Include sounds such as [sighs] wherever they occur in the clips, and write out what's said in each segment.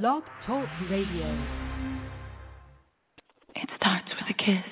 Blog Talk Radio. It starts with a kiss.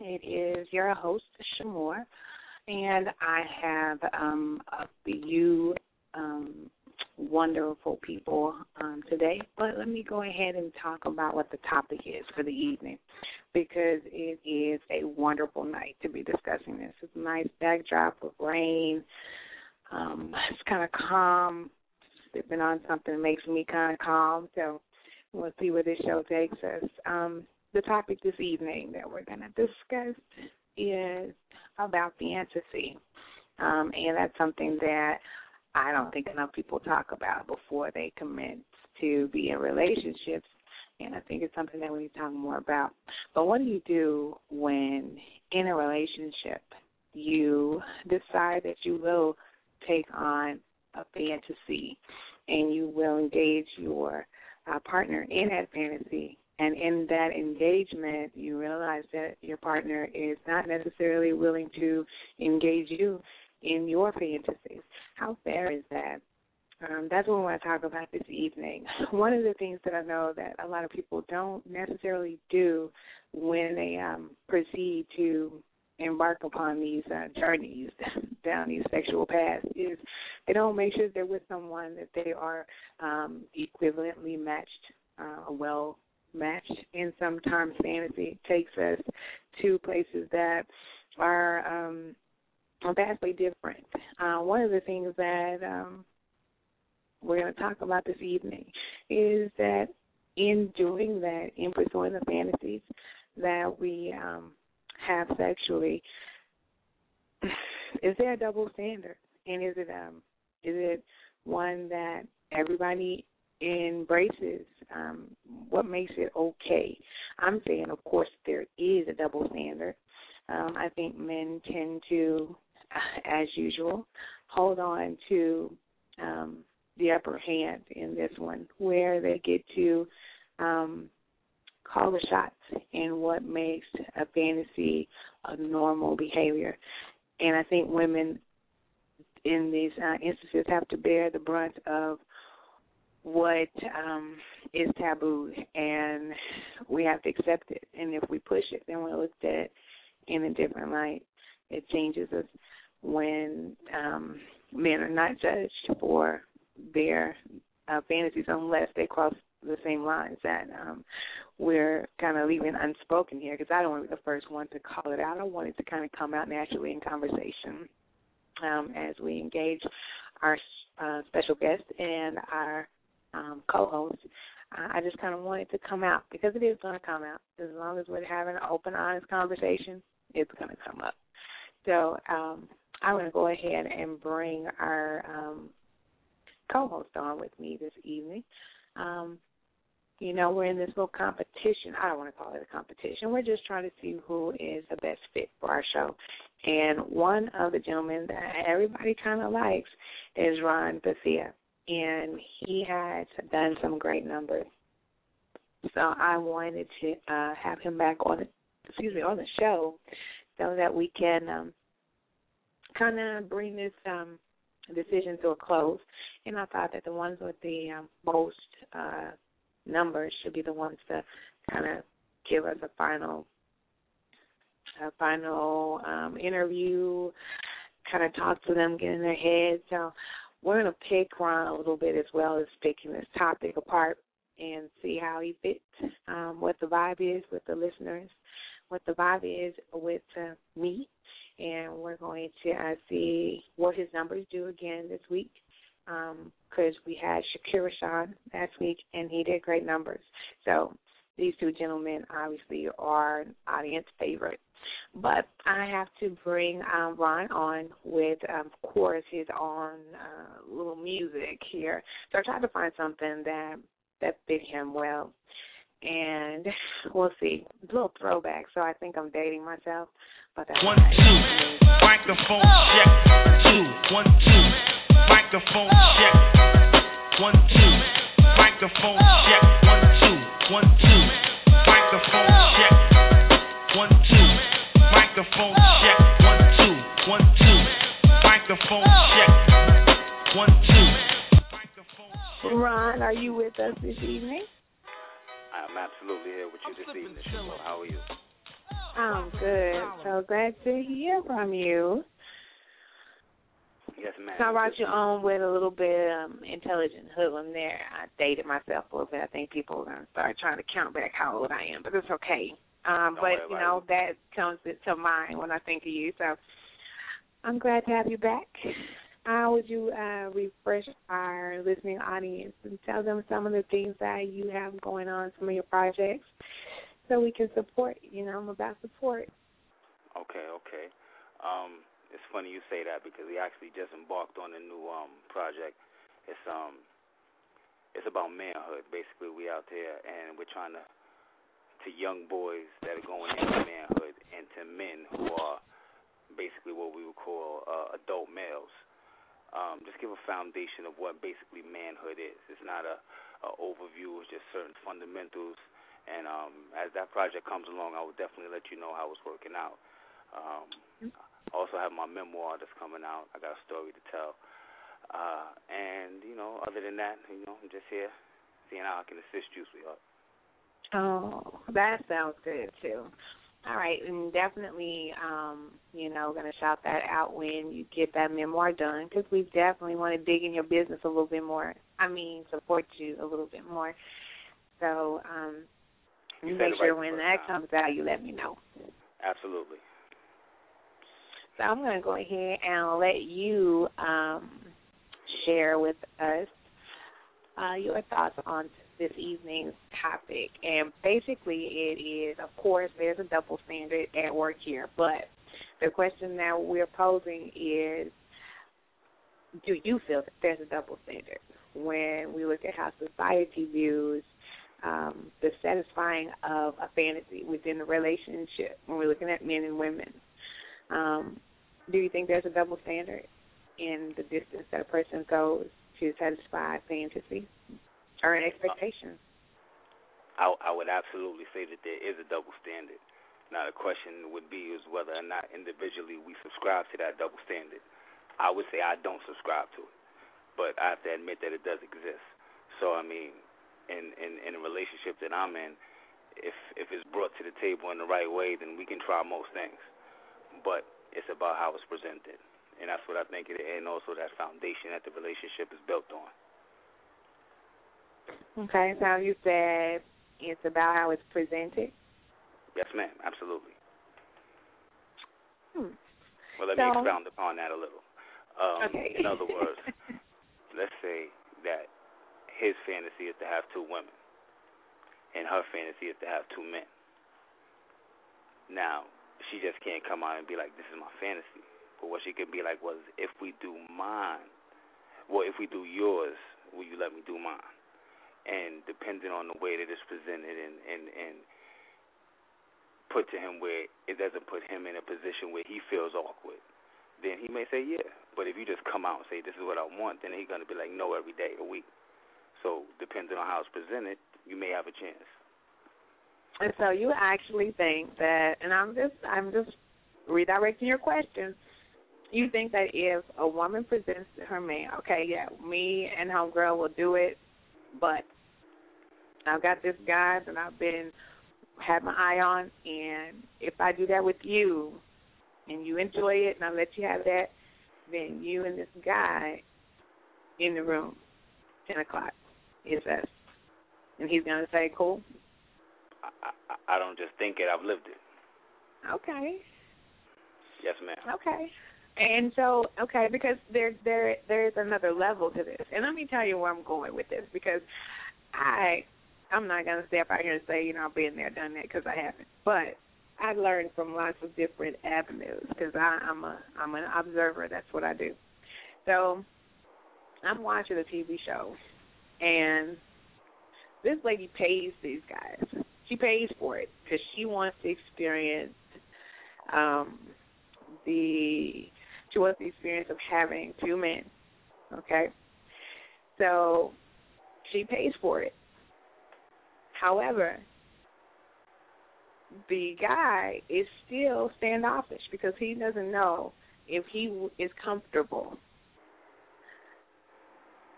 It is your host, Sh' Moore, and I have um, a few um, wonderful people um, today. But let me go ahead and talk about what the topic is for the evening because it is a wonderful night to be discussing this. It's a nice backdrop of rain. Um, it's kind of calm. Sipping on something makes me kind of calm. So We'll see where this show takes us. Um, the topic this evening that we're going to discuss is about fantasy. Um, and that's something that I don't think enough people talk about before they commence to be in relationships. And I think it's something that we need to talk more about. But what do you do when in a relationship you decide that you will take on a fantasy and you will engage your uh, partner in that fantasy. And in that engagement, you realize that your partner is not necessarily willing to engage you in your fantasies. How fair is that? Um, that's what we want to talk about this evening. [laughs] One of the things that I know that a lot of people don't necessarily do when they um, proceed to embark upon these uh, journeys [laughs] down these sexual paths is they don't make sure they're with someone that they are um, equivalently matched, uh, well matched. And sometimes fantasy takes us to places that are um, vastly different. Uh, one of the things that um, we're going to talk about this evening is that in doing that, in pursuing the fantasies that we um, have sexually, [sighs] is there a double standard? And is it um is it one that everybody embraces? Um, what makes it okay? I'm saying, of course, there is a double standard. Um, I think men tend to, as usual, hold on to um, the upper hand in this one, where they get to um, call the shots in what makes a fantasy a normal behavior. And I think women in these uh, instances have to bear the brunt of what um, is taboo, and we have to accept it. And if we push it, then we're looked at in a different light. It changes us when um, men are not judged for their uh, fantasies unless they cross the same lines that um, we're kind of leaving unspoken here because I don't want to be the first one to call it out. I want it to kind of come out naturally in conversation um, as we engage our uh, special guest and our um, co-host. Uh, I just kind of wanted to come out because it is going to come out. As long as we're having an open, honest conversation, it's going to come up. So um, I'm going to go ahead and bring our um, co-host on with me this evening. Um, you know, we're in this little competition. I don't want to call it a competition. We're just trying to see who is the best fit for our show. And one of the gentlemen that everybody kind of likes is Ron Bethea. And he has done some great numbers. So I wanted to uh, have him back on the, excuse me, on the show so that we can um, kind of bring this um, decision to a close, and I thought that the ones with the um, most uh, numbers should be the ones to kind of give us a final a final um, interview, kind of talk to them, get in their heads. So we're going to pick Ron a little bit as well as picking this topic apart and see how he fits, um, what the vibe is with the listeners, what the vibe is with uh, me, and we're going to uh, see what his numbers do again this week because um, we had Shakira Sean last week and he did great numbers. So these two gentlemen obviously are an audience favorite. But I have to bring um, Ron on with, um, of course, his own uh, little music here. So I tried to find something that that fit him well. And we'll see. A little throwback, so I think I'm dating myself. But that's one two. Microphone check. Two. One two. Microphone check. One two. Microphone check. One two. One two. Microphone check microphone check one two one two microphone check one two. Ron, are you with us this evening? I'm absolutely here with you this evening. How are you? I'm good. So glad to hear from you. Yes, ma'am. So I brought you on with a little bit um intelligent hoodlum there. I dated myself a little bit. I think people are gonna start trying to count back how old I am, but it's okay. Um, but you know, that comes to mind when I think of you. So I'm glad to have you back. How would you uh, refresh our listening audience and tell them some of the things that you have going on, some of your projects, so we can support. You know, I'm about support. Okay, okay. Um, it's funny you say that because we actually just embarked on a new um project. It's um it's about manhood. Basically, we out there and we're trying to to young boys that are going into manhood and to men who are basically what we would call uh, adult males. Um, just give a foundation of what basically manhood is. It's not a, a overview. It's just certain fundamentals and um, as that project comes along, I will definitely let you know how it's working out. Um, I also have my memoir that's coming out. I got a story to tell. Uh, and, you know, other than that, you know, I'm just here seeing how I can assist you, sweetheart. Oh, that sounds good, too. All right, and definitely, um, you know, going to shout that out when you get that memoir done because we definitely want to dig in your business a little bit more. I mean, support you a little bit more. So, um, you make sure when that time. comes out, you let me know. Absolutely. So I'm going to go ahead and let you um, share with us uh, your thoughts on this evening's topic. And basically, it is, of course, there's a double standard at work here, but the question that we're posing is do you feel that there's a double standard when we look at how society views um, the satisfying of a fantasy within the relationship when we're looking at men and women. Um, do you think there's a double standard in the distance that a person goes to satisfy fantasy or an uh, expectation? I, I would absolutely say that there is a double standard. Now the question would be is whether or not individually we subscribe to that double standard. I would say I don't subscribe to it, but I have to admit that it does exist. So I mean, in, in in a relationship that I'm in, if if it's brought to the table in the right way, then we can try most things. But it's about how it's presented, and that's what I think it, and also that foundation that the relationship is built on. Okay, so you said it's about how it's presented. Yes, ma'am. Absolutely. Hmm. Well, let so, me expound upon that a little. Um, okay. in other words, [laughs] let's say that his fantasy is to have two women, and her fantasy is to have two men. Now, she just can't come out and be like, "This is my fantasy." But what she could be like was, "If we do mine, well, if we do yours, will you let me do mine?" And depending on the way that it's presented and and and put to him where it doesn't put him in a position where he feels awkward, then he may say yeah. But if you just come out and say this is what I want, then he's gonna be like no every day a week. So depending on how it's presented, you may have a chance. And so you actually think that, and I'm just I'm just redirecting your question. you think that if a woman presents her man, okay, yeah, me and homegirl will do it, but I've got this guy that I've been had my eye on, and if I do that with you, and you enjoy it, and I let you have that, then you and this guy in the room, ten o'clock, is us, and he's gonna say, "Cool." I, I I don't just think it. I've lived it. Okay. Yes, ma'am. Okay. And so, okay, because there there there is another level to this, and let me tell you where I'm going with this because I I'm not gonna step out here and say you know I've been there, done that because I haven't, but I learned from lots of different avenues because I'm a I'm an observer. That's what I do. So I'm watching a TV show, and this lady pays these guys. She pays for it because she wants to experience um the she wants the experience of having two men. Okay? So she pays for it. However, the guy is still standoffish because he doesn't know if he is comfortable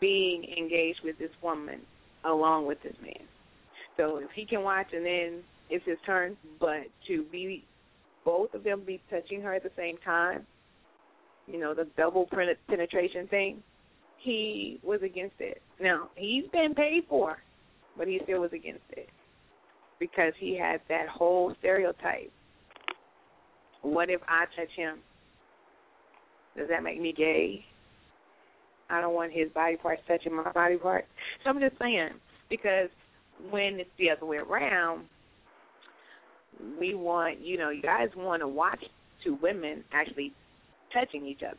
being engaged with this woman along with this man. So if he can watch and then it's his turn, but to be both of them be touching her at the same time, you know, the double penetration thing, he was against it. Now, he's been paid for, but he still was against it because he had that whole stereotype. What if I touch him? Does that make me gay? I don't want his body parts touching my body parts. So I'm just saying, because when it's the other way around, we want, you know, you guys want to watch two women actually touching each other,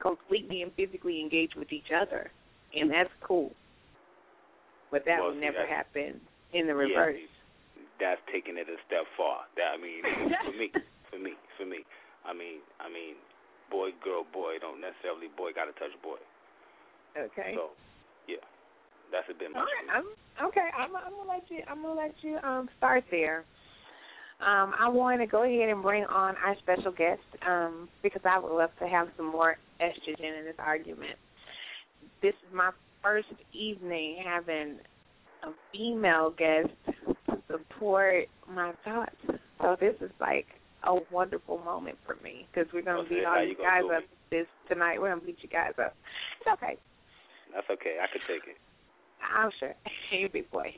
completely and physically engaged with each other, and that's cool. But that Well, would see, never happen in the Yeah, reverse. that's taking it a step far. That I mean, for me, [laughs] for me, for me. I mean, I mean, boy, girl, boy don't necessarily boy got to touch boy. Okay. So, yeah, that's a bit much. All right, I'm okay. I'm, I'm gonna let you. I'm gonna let you um start there. Um, I want to go ahead and bring on our special guest um, because I would love to have some more estrogen in this argument. This is my first evening having a female guest to support my thoughts. So this is like a wonderful moment for me because we're gonna Okay, beat all you guys up this tonight. We're gonna beat you guys up. It's okay. That's okay. I could take it. I'm sure. [laughs] you big boy.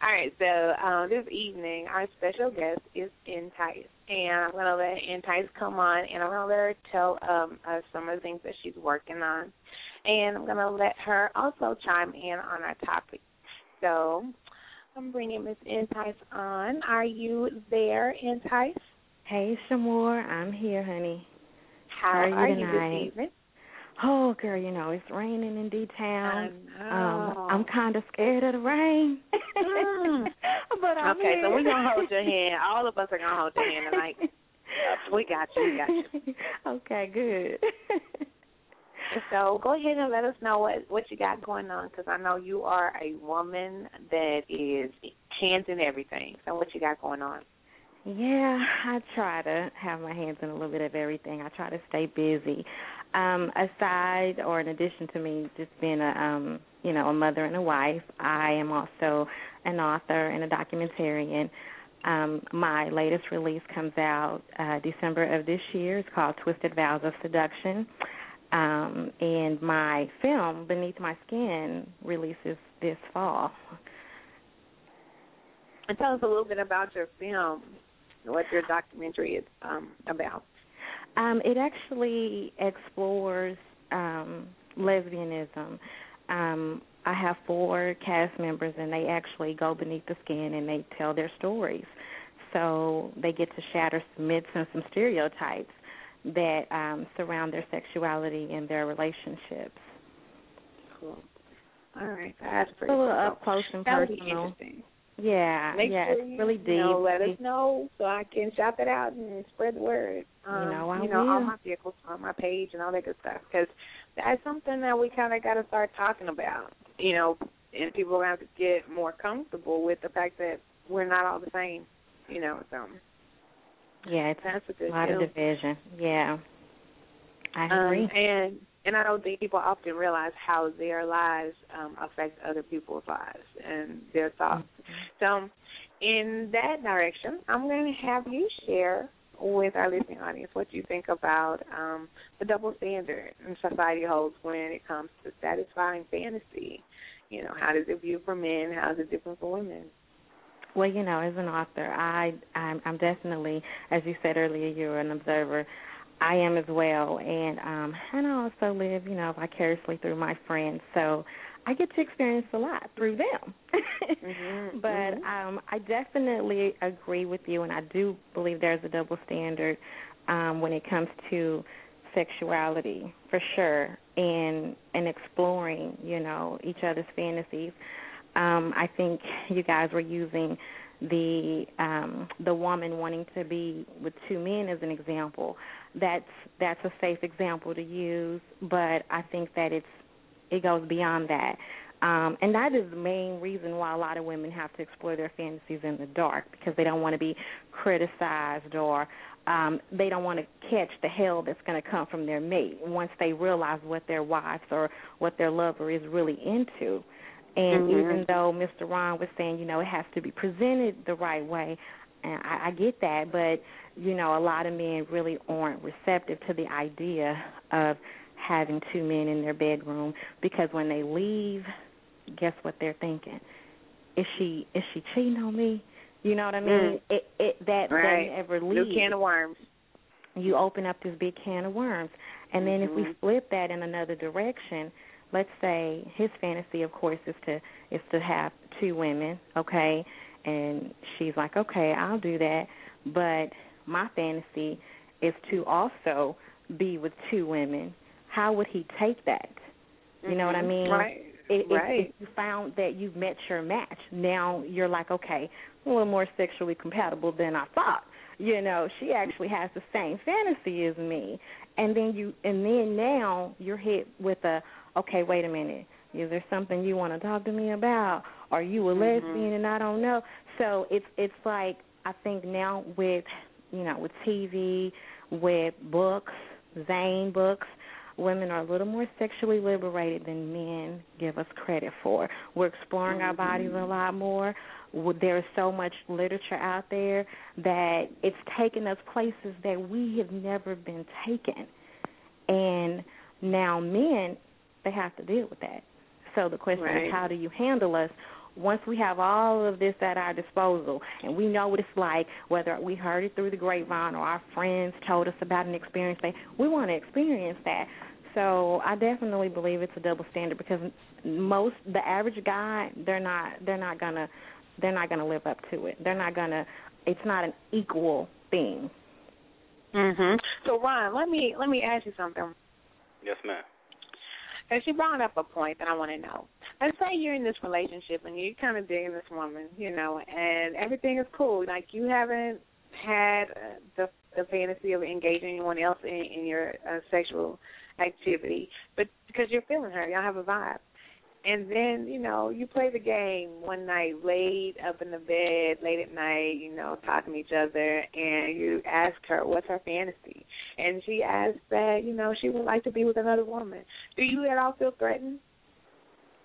All right, so um, this evening our special guest is N' Tyse, and I'm gonna let N' Tyse come on, and I'm gonna let her tell um, us some of the things that she's working on, and I'm gonna let her also chime in on our topic. So I'm bringing Miss N' Tyse on. Are you there, N' Tyse? Hey, Sh' Moore, I'm here, honey. How How are you are you tonight? this evening? Oh, girl, you know it's raining in D town. Um, I'm kind of scared of the rain. Mm. [laughs] but I'm okay, so we're gonna hold your hand. [laughs] All of us are gonna hold your hand tonight. [laughs] We got you. We got you. okay, good. So go ahead and let us know what what you got going on, because I know you are a woman that is hands in everything. So what you got going on? Yeah, I try to have my hands in a little bit of everything. I try to stay busy. Um, aside or in addition to me just being a um, you know, a mother and a wife, I am also an author and a documentarian. Um, my latest release comes out uh, December of this year. It's called Twisted Vows of Seduction. Um, and my film, Beneath My Skin, releases this fall. And tell us a little bit about your film, what your documentary is um, about. Um, it actually explores um, lesbianism. Um, I have four cast members, and they actually go beneath the skin and they tell their stories. So they get to shatter some myths and some stereotypes that um, surround their sexuality and their relationships. Cool. All right, that's pretty a little cool. up close and That would be personal. Yeah, Make yeah, sure it's really deep. You know, let us know so I can shout that out and spread the word. Um, You know, I you know, will. my vehicles, on my page, and all that good stuff. Because that's something that we kind of got to start talking about. You know, and people have to get more comfortable with the fact that we're not all the same. You know, so Yeah, it's that's a good a lot deal. of division. Yeah. I agree. Um, and and I don't think people often realize how their lives um, affect other people's lives and their thoughts. Mm-hmm. So, in that direction, I'm going to have you share with our listening audience what you think about um, the double standard society holds when it comes to satisfying fantasy. You know, how does it view for men? How is it different for women? Well, you know, as an author, I I'm, I'm definitely, as you said earlier, you're an observer. I am as well, and um, and I also live, you know, vicariously through my friends. So I get to experience a lot through them. mm-hmm, [laughs] but mm-hmm. um, I definitely agree with you, and I do believe there's a double standard um, when it comes to sexuality, for sure, and and exploring, you know, each other's fantasies. Um, I think you guys were using the um the woman wanting to be with two men as an example. That's that's a safe example to use but i think that it's it goes beyond that. Um and that is the main reason why a lot of women have to explore their fantasies in the dark because they don't want to be criticized or um they don't want to catch the hell that's going to come from their mate once they realize what their wives or what their lover is really into and mm-hmm. even though Mr. Ron was saying, you know, it has to be presented the right way, and I, I get that, but you know, a lot of men really aren't receptive to the idea of having two men in their bedroom because when they leave, guess what they're thinking? Is she is she cheating on me? You know what I mean? Mm. It it that right. they never leave. New can of worms. You open up this big can of worms, and then mm-hmm. if we flip that in another direction, let's say his fantasy of course is to is to have two women okay? And she's like okay i'll do that. But my fantasy is to also be with two women. How would he take that? You know what i mm-hmm. mean? Right. If, right. if you found that you've met your match now you're like okay a little more sexually compatible than i thought you know she actually has the same fantasy as me and then you and then now you're hit with a okay, wait a minute. Is there something you want to talk to me about? Are you a mm-hmm. lesbian and I don't know? So it's it's like I think now with you know with TV, with books, Zane books, women are a little more sexually liberated than men give us credit for. We're exploring our bodies a lot more. There's so much literature out there that it's taken us places that we have never been taken. And now men they have to deal with that. So the question right. is, how do you handle us once we have all of this at our disposal and we know what it's like, whether we heard it through the grapevine or our friends told us about an experience, they we want to experience that. So I definitely believe it's a double standard because most the average guy they're not they're not gonna they're not gonna live up to it. They're not gonna. It's not an equal thing. Mhm. So Ron, let me let me ask you something. Yes, ma'am. And she brought up a point that I want to know. Let's say you're in this relationship and you're kind of digging this woman, you know, and everything is cool. Like you haven't had uh, the the fantasy of engaging anyone else in, in your uh, sexual activity, but because you're feeling her, y'all have a vibe and then you know you play the game one night late up in the bed late at night you know talking to each other and you ask her what's her fantasy? And she asks that you know she would like to be with another woman. Do you at all feel threatened?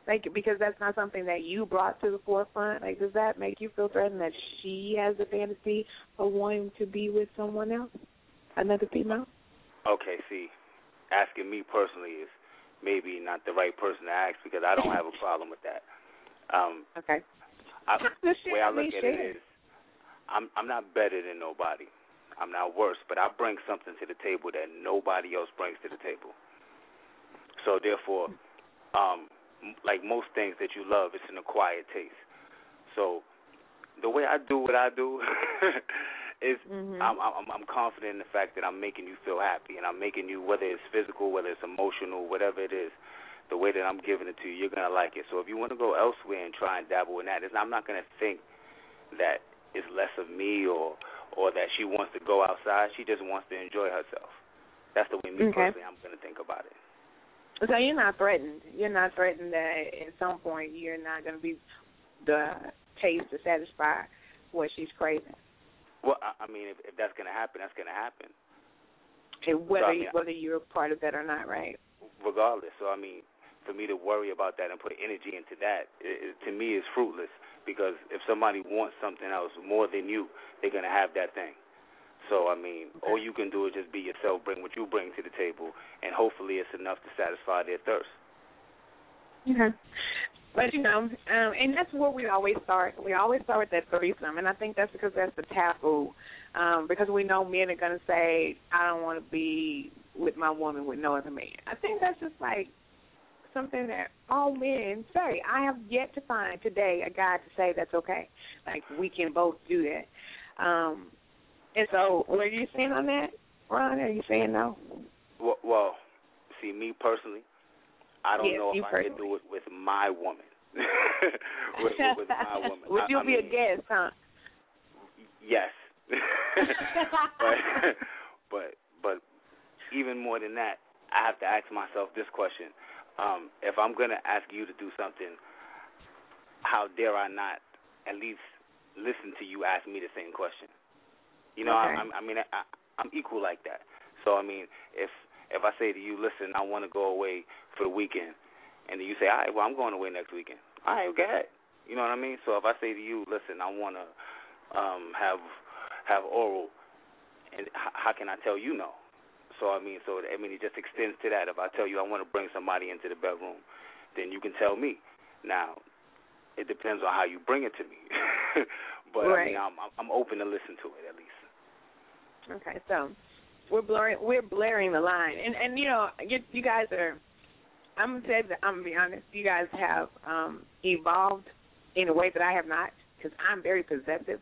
Like because that's not something that you brought to the forefront? Like does that make you feel threatened that she has a fantasy of wanting to be with someone else? Another female? Okay see asking me personally is maybe not the right person to ask because I don't have a [laughs] problem with that. Um, okay. I, the way I look at it is, I'm I'm not better than nobody. I'm not worse, but I bring something to the table that nobody else brings to the table. So therefore, um, like most things that you love, it's an acquired taste. So the way I do what I do [laughs] is mm-hmm. I'm, I'm I'm confident in the fact that I'm making you feel happy, and I'm making you whether it's physical, whether it's emotional, whatever it is, the way that I'm giving it to you, you're gonna like it. So if you want to go elsewhere and try and dabble in that, I'm not gonna think that it's less of me or or that she wants to go outside. She just wants to enjoy herself. That's the way me okay. personally I'm gonna think about it. So you're not threatened. You're not threatened that at some point you're not going to be the taste to satisfy what she's craving. Well, I, I mean, if, if that's going to happen, that's going to happen. Okay, whether So, I mean, whether you're a part of that or not, right? regardless. So I mean, for me to worry about that and put energy into that, it, it, to me, is fruitless. Because if somebody wants something else more than you, they're gonna have that thing. So I mean, all you can do is just be yourself, bring what you bring to the table, and hopefully it's enough to satisfy their thirst. Okay. But you know, um, and that's where we always start. We always start with that threesome, and I think that's because that's the taboo. Um, because we know men are gonna say, "I don't want to be with my woman with no other man." I think that's just like something that all men say. I have yet to find today a guy to say that's okay. Like we can both do that. Um, and so, what are you saying on that, Ron? Are you saying no? Well, well see, me personally, I don't Yes, know if I can do it with my woman. [laughs] with, [laughs] with, my woman. Would I- you I be a guest, huh? Yes. [laughs] but but but even more than that, I have to ask myself this question. Um, if I'm gonna ask you to do something, how dare I not at least listen to you ask me the same question? You know, Okay. I, I mean, I, I'm equal like that. So I mean, if if I say to you, listen, I want to go away for the weekend, and then you say, all right, well, I'm going away next weekend. All right, go ahead. You know what I mean? So if I say to you, listen, I want to um, have have oral, and h- how can I tell you no? So I mean, so I mean, it just extends to that. If I tell you I want to bring somebody into the bedroom, then you can tell me. Now, it depends on how you bring it to me. [laughs] but I Right. mean, I'm I'm- I'm open to listen to it at least. Okay, so we're blurring we're blurring the line, and and you know you, you guys are. I'm gonna say that I'm gonna be honest. You guys have um evolved in a way that I have not, because I'm very possessive,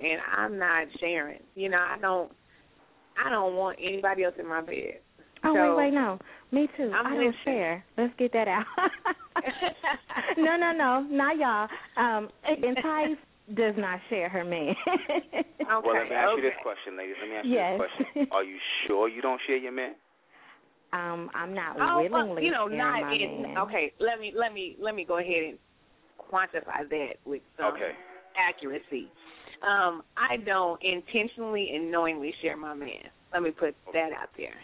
and I'm not sharing. You know, I don't. I don't want anybody else in my bed. Oh So- wait, wait, no. Me too. I'm I don't listening. share. Let's get that out. [laughs] [laughs] no, no, no, not y'all. Um, [laughs] N' Tyse does not share her man. Okay. [laughs] well, let me ask you this okay. question, ladies. Let me ask Yes. you this question. [laughs] Are you sure you don't share your man? um, I'm not Oh, well, willingly you know, sharing not my in. man. Okay, let me let me let me go ahead and quantify that with some Okay. accuracy. Um, I don't intentionally and knowingly share my man. Let me put that out there.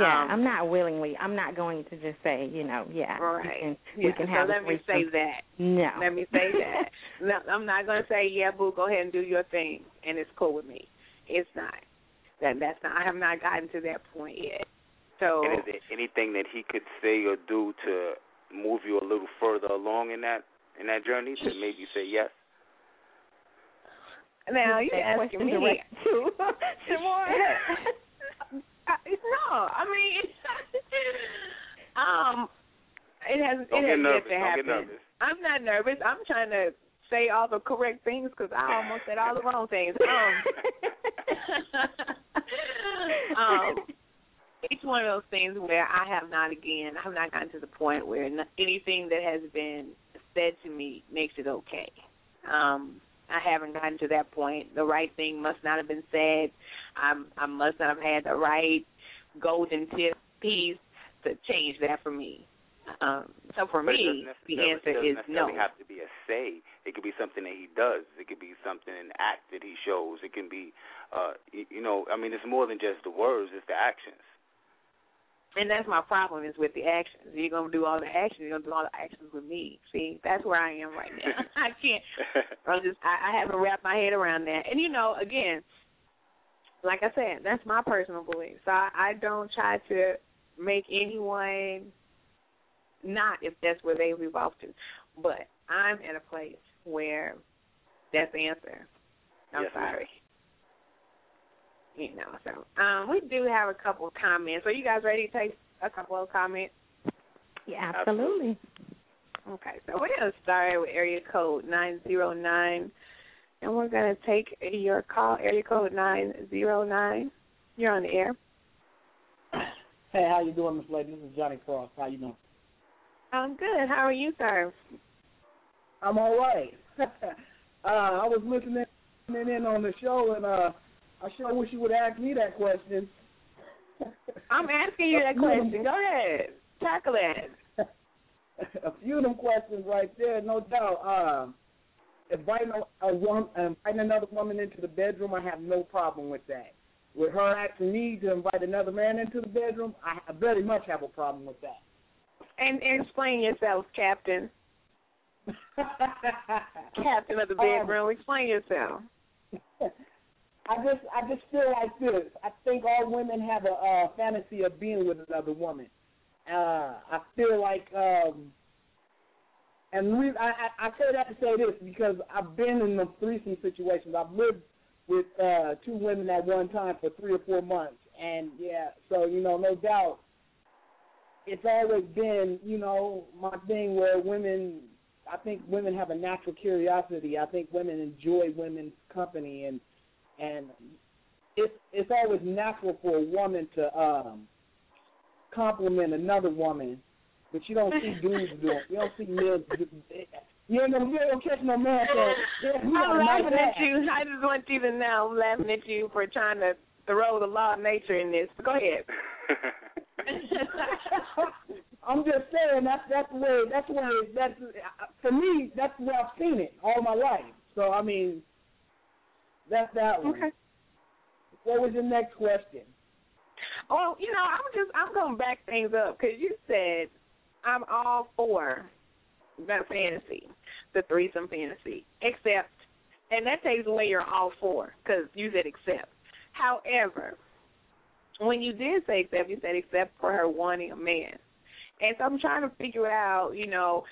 Yeah, Um, I'm not willingly. I'm not going to just say, you know, yeah, Right. we can, Yeah, we can so have a let me say threesome. that. No. Let me say [laughs] that. no, I'm not going to say, yeah, boo, go ahead and do your thing, and it's cool with me. It's not. That that's not. I have not gotten to that point yet. So And is there anything that he could say or do to move you a little further along in that in that journey to make you say yes? now you that asking question me. direct to Sh' Moore. I, no, I mean, um, it has Don't it has nervous. yet to happen. I'm not nervous. I'm trying to say all the correct things because I almost said all the wrong things. Um, [laughs] um, it's one of those things where I have not again. I have not gotten to the point where anything that has been said to me makes it okay. Um, I haven't gotten to that point. The right thing must not have been said. I'm, I must not have had the right golden tip piece to change that for me. Um, so for But me, the answer it doesn't is no. have to be a say. It could be something that he does. It could be something an act that he shows. It can be, uh, you know, I mean, it's more than just the words; it's the actions. And that's my problem is with the actions. You're gonna do all the actions. You're gonna do all the actions with me. See, that's where I am right now. [laughs] I can't. [laughs] I just I, I haven't wrapped my head around that. And you know, again, like I said, that's my personal belief. So I, I don't try to make anyone not if that's where they've evolved to. But I'm at a place where that's the answer. I'm Yes, sorry. You know, so um, we do have a couple of comments. Are you guys ready to take a couple of comments? yeah, absolutely. Okay, so we're gonna start with area code nine zero nine, and we're gonna take your call. Area code nine zero nine. You're on the air. Hey, how you doing, Miss Lady? This is Johnny Cross. How you doing? I'm good. How are you, sir? I'm all right. [laughs] uh, I was listening in on the show, and uh, I sure wish you would ask me that question. [laughs] I'm asking you that question. Go ahead, tackle it. [laughs] a few of them questions right there, no doubt. Uh, inviting a, a woman, inviting another woman into the bedroom, I have no problem with that. with her asking me to invite another man into the bedroom, I, I very much have a problem with that. And, and explain yourself, Captain. [laughs] Captain of the bedroom. Explain yourself. I just I just feel like this. I think all women have a uh, fantasy of being with another woman. Uh, I feel like, um, and the I, I I say that to say this because I've been in the threesome situations. I've lived with uh, two women at one time for three or four months, and yeah, so you know, no doubt, it's always been you know my thing where women. I think women have a natural curiosity. I think women enjoy women's company, and and it's it's always natural for a woman to um compliment another woman, but you don't see dudes [laughs] do it. You don't see men. You ain't gonna, you ain't gonna catch no man saying, "Yeah, I'm nice laughing at you. I just want you to know I'm laughing at you for trying to throw the law of nature in this. Go ahead. [laughs] I'm just saying that's that's the way that's the way that's for me that's the way I've seen it all my life. So I mean, that's that one. Okay. What was your next question? Oh, you know, I'm just I'm gonna back things up because you said I'm all for that fantasy, the threesome fantasy, except, and that takes away your all for because you said except. However, when you did say except, you said except for her wanting a man, and so I'm trying to figure out, you know,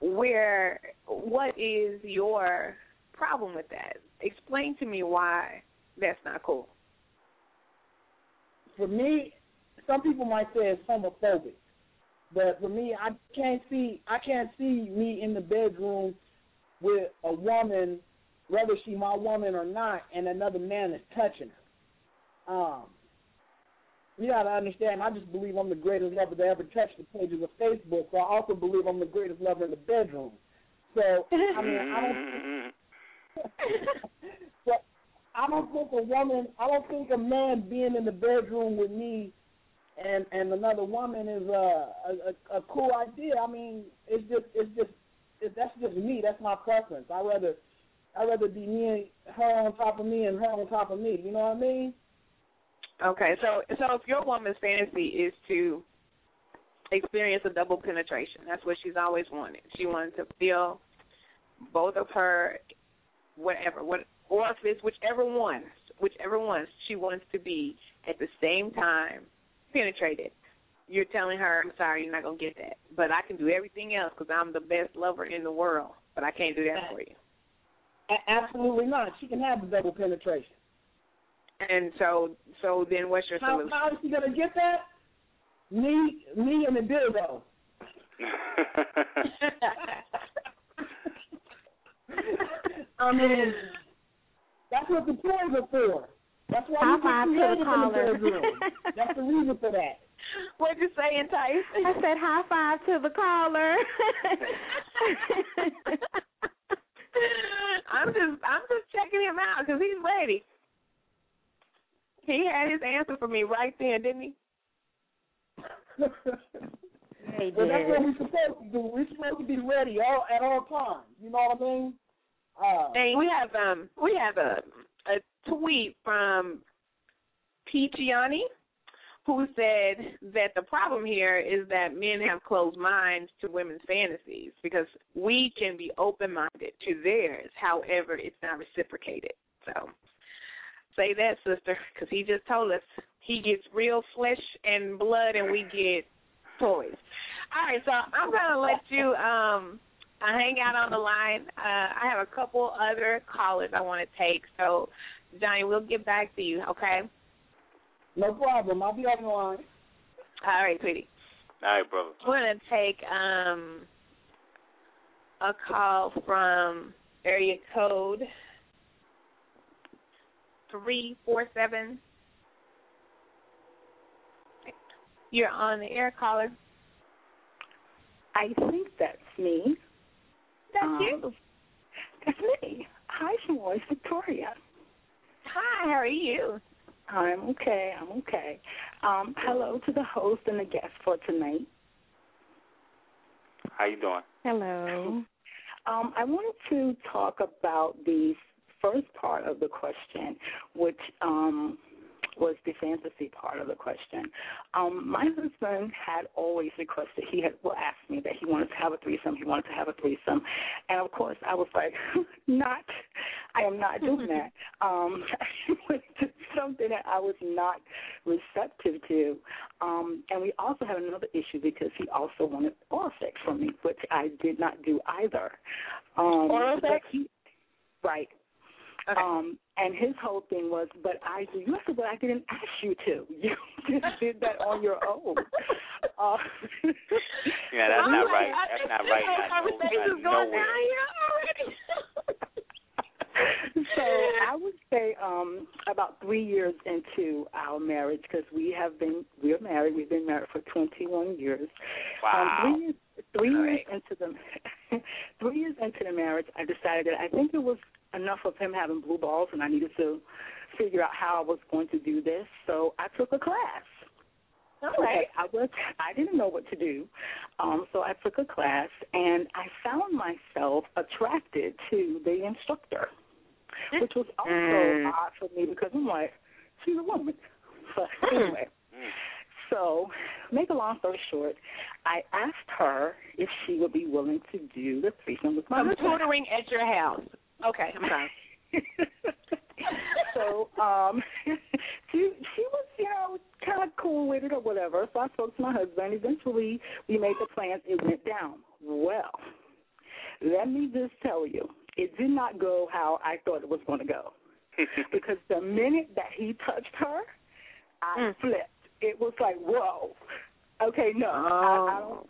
where what is your problem with that? Explain to me why that's not cool. for me, some people might say it's homophobic, but for me, I can't see I can't see me in the bedroom with a woman, whether she my woman or not, and another man is touching her. Um, you gotta understand. I just believe I'm the greatest lover to ever touch the pages of Facebook. So I also believe I'm the greatest lover in the bedroom. So I mean, I don't. [laughs] [laughs] but I don't think a woman, I don't think a man being in the bedroom with me and and another woman is a a, a cool idea. I mean, it's just it's just it, that's just me. That's my preference. I rather I rather be me and her on top of me and her on top of me. You know what I mean? Okay, so so if your woman's fantasy is to experience a double penetration, that's what she's always wanted. She wanted to feel both of her, whatever, what orifice, whichever one, whichever one she wants to be at the same time penetrated. You're telling her, I'm sorry, you're not gonna get that, but I can do everything else because I'm the best lover in the world, but I can't do that for you. Absolutely not. She can have the double penetration. And so, so then, what's your How, solution? how is she gonna get that? Me, me, and the dildo. [laughs] I mean, that's what the toys are for. That's why High you five to the creative caller. bedroom. That's the reason for that. [laughs] What'd you say, N' Tyse? I said high five to the caller. [laughs] I'm just, I'm just checking him out because he's ready. He had his answer for me right then, didn't he? [laughs] He But that's what we're supposed to do. We're supposed to be ready all at all times. You know what I mean? Uh, we have um, we have a a tweet from Peachiani who said that the problem here is that men have closed minds to women's fantasies because we can be open minded to theirs. However, it's not reciprocated. So say that, sister, because he just told us he gets real flesh and blood, and we get toys. All right, so I'm gonna let you um uh, hang out on the line. Uh, I have a couple other callers I want to take, so Johnny, we'll get back to you. Okay. no problem. I'll be on the line. All right, sweetie. All right, brother. We're gonna take um a call from area code three four seven. You're on the air, caller. I think that's me. That's Um, you. [laughs] That's me. Hi, Shmoy. It's Victoria. Hi, how are you? I'm okay. I'm okay. Um, hello to the host and the guest for tonight. How you doing? Hello. [laughs] Um, I wanted to talk about the first part of the question, which um, was the fantasy part of the question. Um, my husband had always requested, he had well asked me that he wanted to have a threesome, he wanted to have a threesome. And of course I was like, [laughs] not I am not doing [laughs] that. Um [laughs] something that I was not receptive to. Um and we also had another issue because he also wanted oral sex from me, which I did not do either. Um Oral sex? He, right. Okay. Um, and his whole thing was, but I do. You said, but I didn't ask you to. [laughs] You just did that on your own. [laughs] Uh, Yeah, that's not like, right. That's not right. whole no- conversation's going down here already. so I would say um about three years into our marriage because we have been we're married. We've been married for 21 years. Wow. Um, three years, three All years into the [laughs] three years into the marriage, I decided that I think it was enough of him having blue balls, and I needed to figure out how I was going to do this. So I took a class. All Okay. I was I didn't know what to do, um, so I took a class, and I found myself attracted to the instructor, which was also Mm. odd for me because I'm like, she's a woman. [laughs] But anyway, Mm. so make a long story short, I asked her if she would be willing to do the threesome with my I'm husband. tutoring at your house. Okay, I'm sorry. [laughs] so um [laughs] she she was you know kind of cool with it or whatever. So i spoke to my husband. Eventually we made the plans it went down. Well let me just tell you it did not go how i thought it was going to go. [laughs] Because the minute that he touched her i Mm. flipped. It was like whoa. Okay no. I, I don't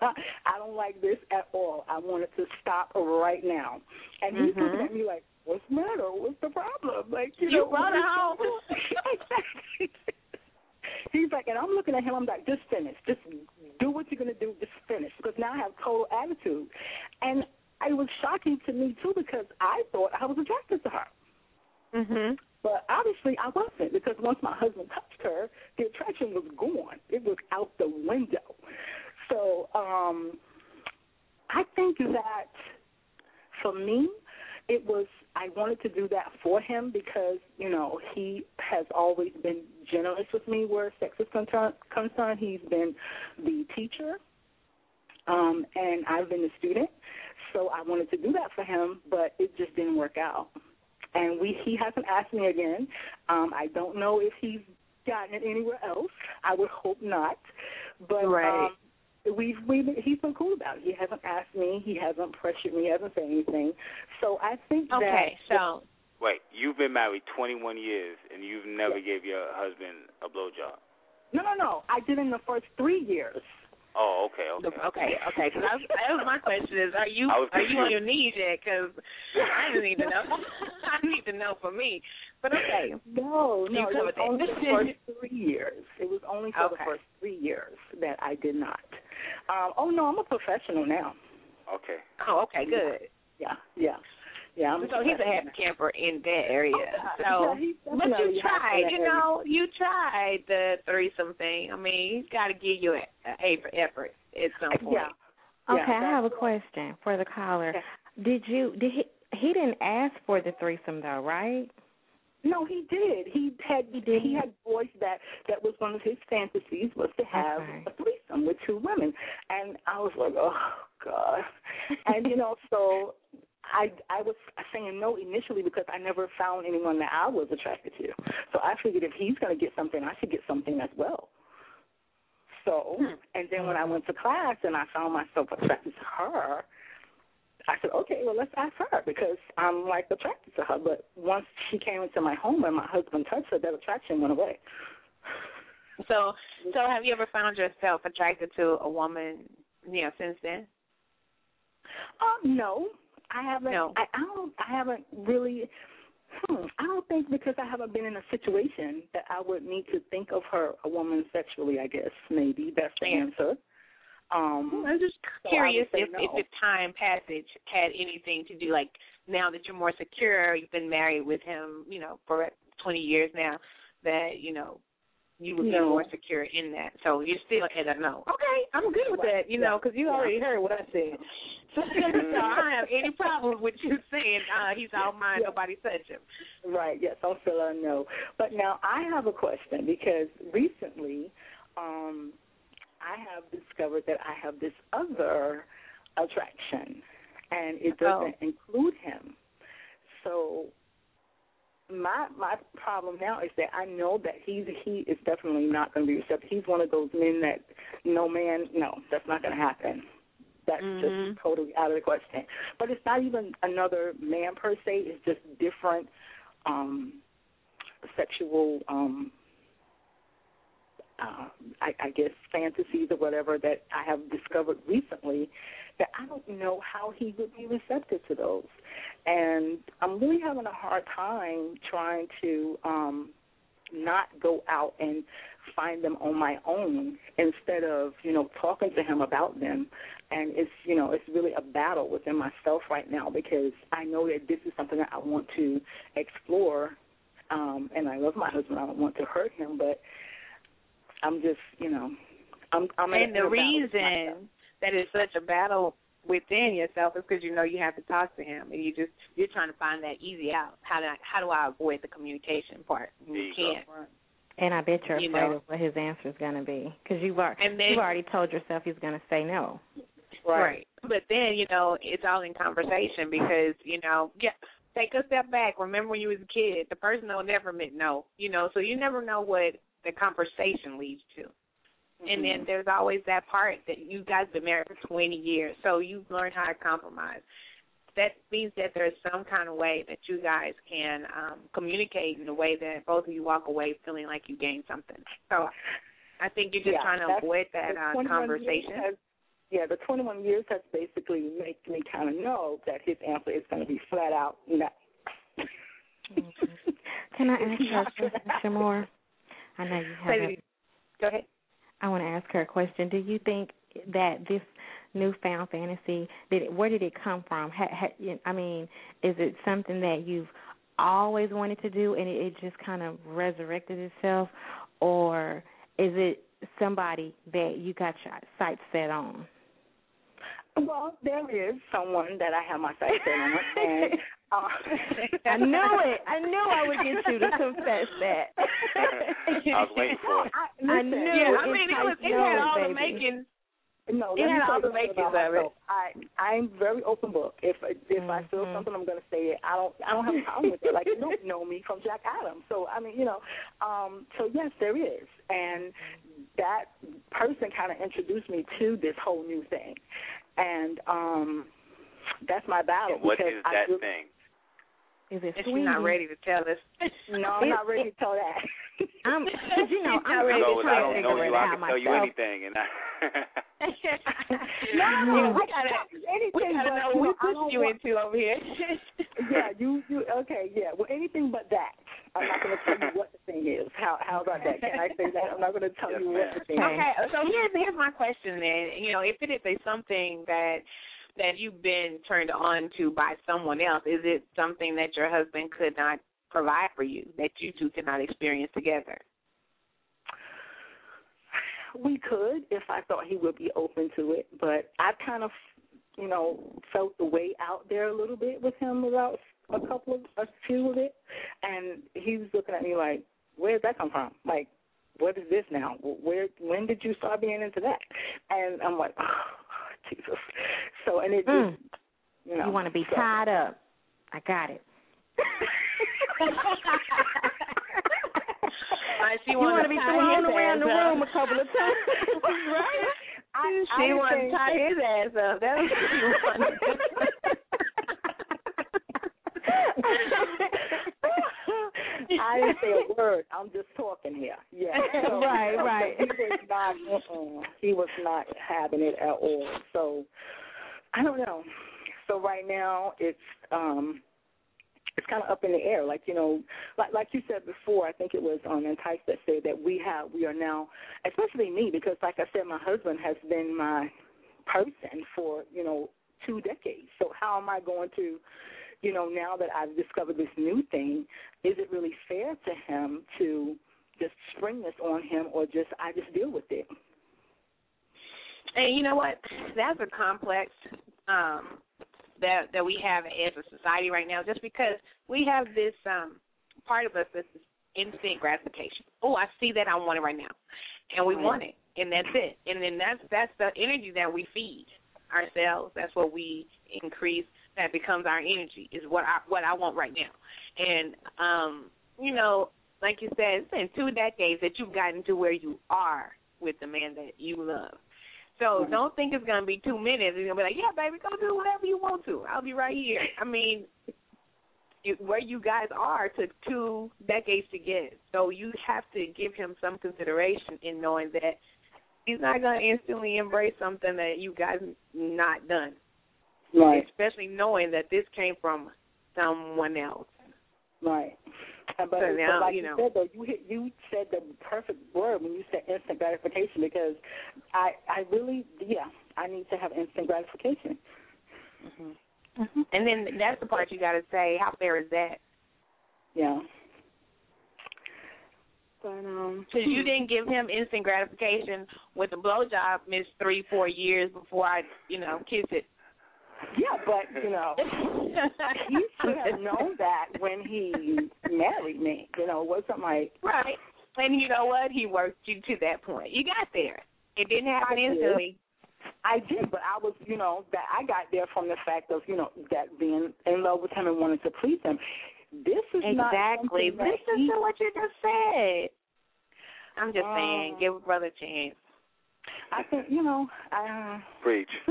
[laughs] I don't like this at all. I want it to stop right now. And he's Mhm. looking at me like, What's the matter? What's the problem? Like, you, You know, brought is home. [laughs] exactly. [laughs] He's like, and I'm looking at him. I'm like, just finish. Just do what you're gonna do. Just finish. Because now I have total attitude, and it was shocking to me too because I thought I was attracted to her. Mhm. But obviously I wasn't because once my husband touched her, the attraction was gone. It was out the window. So um I think that for me it was I wanted to do that for him because, you know, he has always been generous with me where sex is concerned concerned. He's been the teacher. Um and I've been the student. So I wanted to do that for him, but it just didn't work out and we he hasn't asked me again. Um, I don't know if he's gotten it anywhere else. I would hope not. But Right. um we've we've he's been cool about it. He hasn't asked me, he hasn't pressured me, he hasn't said anything. So I think Okay, that so Wait, you've been married 21 years and you've never gave your husband a blowjob. no no no. I did in the first three years. Oh, okay, okay. okay, okay. Cause I was, that was my question: is Are you I was are you on your knees yet? Because I just need to know. [laughs] I need to know for me. But okay, No, You no, it was covered that. only the first three years. It was only for Okay. the first three years that I did not. Um, oh no, I'm a professional now. Okay. oh, okay, good. Yeah, yeah, yeah. I'm So he's a happy camper in that area. So, Yeah, but you tried, you know, you tried the threesome thing. I mean, he's got to give you an A for effort at some point. Yeah. Okay, Yeah, I have a question for the caller. Okay. Did you did he he didn't ask for the threesome though, right? No, he did. He had He did? he had voiced that that was one of his fantasies was to have Okay. a threesome with two women, and I was like, oh god, and you know, [laughs] so I I was saying no initially because I never found anyone that I was attracted to. So I figured if he's going to get something, I should get something as well. So, Hmm. and then when I went to class and I found myself attracted to her, I said, okay, well, let's ask her because I'm like attracted to her. But once she came into my home and my husband touched her, that attraction went away. So, so have you ever found yourself attracted to a woman, you know, since then? Um, no, I haven't. No. I, I don't. I haven't really. Hmm, I don't think because I haven't been in a situation that I would need to think of her a woman sexually. I guess maybe that's the Yeah. answer. Um, I'm just curious if, no. if the time passage had anything to do, like now that you're more secure, you've been married with him, you know, for 20 years now, that you know you would be more secure in that. So you're still at a no. Okay, I'm good with that, you know, because you Yeah. already heard what I said. [laughs] so [laughs] I don't have any [laughs] problem with you saying uh, he's all mine. Yeah. Nobody touch him. Right. Yes, I'm still a no. But now I have a question because recently, um, I have discovered that I have this other attraction, and it doesn't include him. So my my problem now is that I know that he's he is definitely not going to be receptive. He's one of those men that no man, no, that's not going to happen. That's Mhm. just totally out of the question. But it's not even another man per se. It's just different um sexual um uh, I, I guess fantasies or whatever that I have discovered recently that I don't know how he would be receptive to those. And I'm really having a hard time trying to um not go out and find them on my own instead of, you know, talking to him about them. And it's, you know, it's really a battle within myself right now because I know that this is something that I want to explore. Um, and I love my husband. I don't want to hurt him, but I'm just, you know, I'm. I'm and the battle with myself. reason that it's such a battle within yourself is because you know you have to talk to him, and you just you're trying to find that easy out. How do I, how do I avoid the communication part? You you can't. And I bet you're You afraid know. of what his answer is going to be because you've, al- And then you've already told yourself he's going to say no. Right. But then, you know, it's all in conversation because, you know, yeah, take a step back. Remember when you was a kid, the person will never admit no, you know, so you never know what the conversation leads to. And then there's always that part that you guys been married for 20 years, so you've learned how to compromise. That means that there's some kind of way that you guys can um communicate in a way that both of you walk away feeling like you gained something. So I think you're just Yeah, trying to avoid that uh, conversation. Has, yeah, the 21 years has basically made me kind of know that his answer is going to be flat out no. Can I [laughs] ask you a question, Sh' Moore? I know you have. Go ahead. I want to ask her a question. Do you think that this newfound fantasy did it, where did it come from? Ha, ha, I mean, is it something that you've always wanted to do and it, it just kind of resurrected itself, or is it somebody that you got your sights set on? Well, there is someone that I have my sights set on, and [laughs] uh, I knew it. I knew I would get you to confess that. [laughs] I was waiting for it. I, I knew Yeah, I mean, it was it no, had all the baby. makings. No, It let me had tell all you the makings about of it. I I'm very open book. If if I feel Mhm. something, I'm going to say it. I don't I don't have a problem with it. Like you don't know me from Jack Adams, so I mean you know. Um, so yes, there is, and that person kind of introduced me to this whole new thing, and um, that's my battle. And what because I that really- thing? Is it And sweet? she's not ready to tell us. [laughs] No, I'm not ready to tell that. [laughs] I'm, cause you know, [laughs] She's I'm, not ready I'm So to I trying to don't figure know it you. I out can tell you anything, and I. no, we I gotta anything we gotta but, know you what we know, I pushed don't you want- into over here. yeah, you you okay, yeah. Well anything but that. I'm not gonna tell you what the thing is. How how about that? Can I say that? I'm not gonna tell Yes, you ma'am. what the thing is. Okay, so here's here's my question then. You know, if it is a something that that you've been turned on to by someone else, is it something that your husband could not provide for you, that you two could not experience together? We could if I thought he would be open to it, but I kind of you know, felt the way out there a little bit with him about a couple of a few of it and he was looking at me like, Where did that come from? Like what is this now? Where when did you start being into that? And I'm like, Jesus. [laughs] So and it Mm. just you know You want to be so- tied up. I got it. She you want to be tie thrown around the up. room a couple of times, [laughs] right? I, She I wanted to tie his ass up. That's what she wanted. [laughs] I didn't say a word. I'm just talking here. Yeah. [laughs] So, Right, right. He was not. Uh-uh, he was not having it at all. So I don't know. So right now it's um it's kind of up in the air. Like you know, like like you said before, I think it was um N' Tyse that said that we have we are now, especially me, because like I said, my husband has been my person for you know two decades. So how am I going to you know, now that I've discovered this new thing, is it really fair to him to just spring this on him or just I just deal with it? And you know what? That's a complex um that that we have as a society right now just because we have this um part of us that's this instant gratification. Oh, I see that I want it right now. And we want it. And that's it. And then that's that's the energy that we feed ourselves. That's what we increase that becomes our energy is what I what I want right now. And um, you know, like you said, it's been two decades that you've gotten to where you are with the man that you love. So Right. don't think it's gonna be two minutes. It's gonna be like, yeah, baby, go do whatever you want to. I'll be right here. I mean, you, where you guys are took two decades to get. So you have to give him some consideration in knowing that he's not gonna instantly embrace something that you guys not done. Right. Especially knowing that this came from someone else. Right. Uh, But, So now, but like you you, know. said though, you hit, you said the perfect word when you said instant gratification because I I really yeah I need to have instant gratification. Mm-hmm. And then that's the part you got to say. How fair is that? Yeah. But um, Because you didn't give him instant gratification with a blowjob, miss three, four years before I, you know, kiss it. Yeah, but you know [laughs] he should have known that when he married me. You know, it wasn't like Right. And you know what? He worked you to that point. You got there. It didn't happen I did. instantly. I did, but I was, you know, that I got there from the fact of, you know, that being in love with him and wanting to please him. This is not Exactly. something that Listen he, to what you just said. I'm just saying, Um, give a brother a chance. I think, you know, I. Preach. [laughs]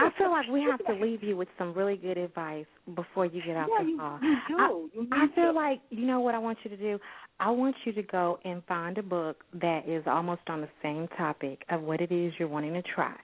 I feel like we have to leave you with some really good advice before you get off yeah, the call. you do. I, you I need feel to. like you know what I want you to do. I want you to go and find a book that is almost on the same topic of what it is you're wanting to try,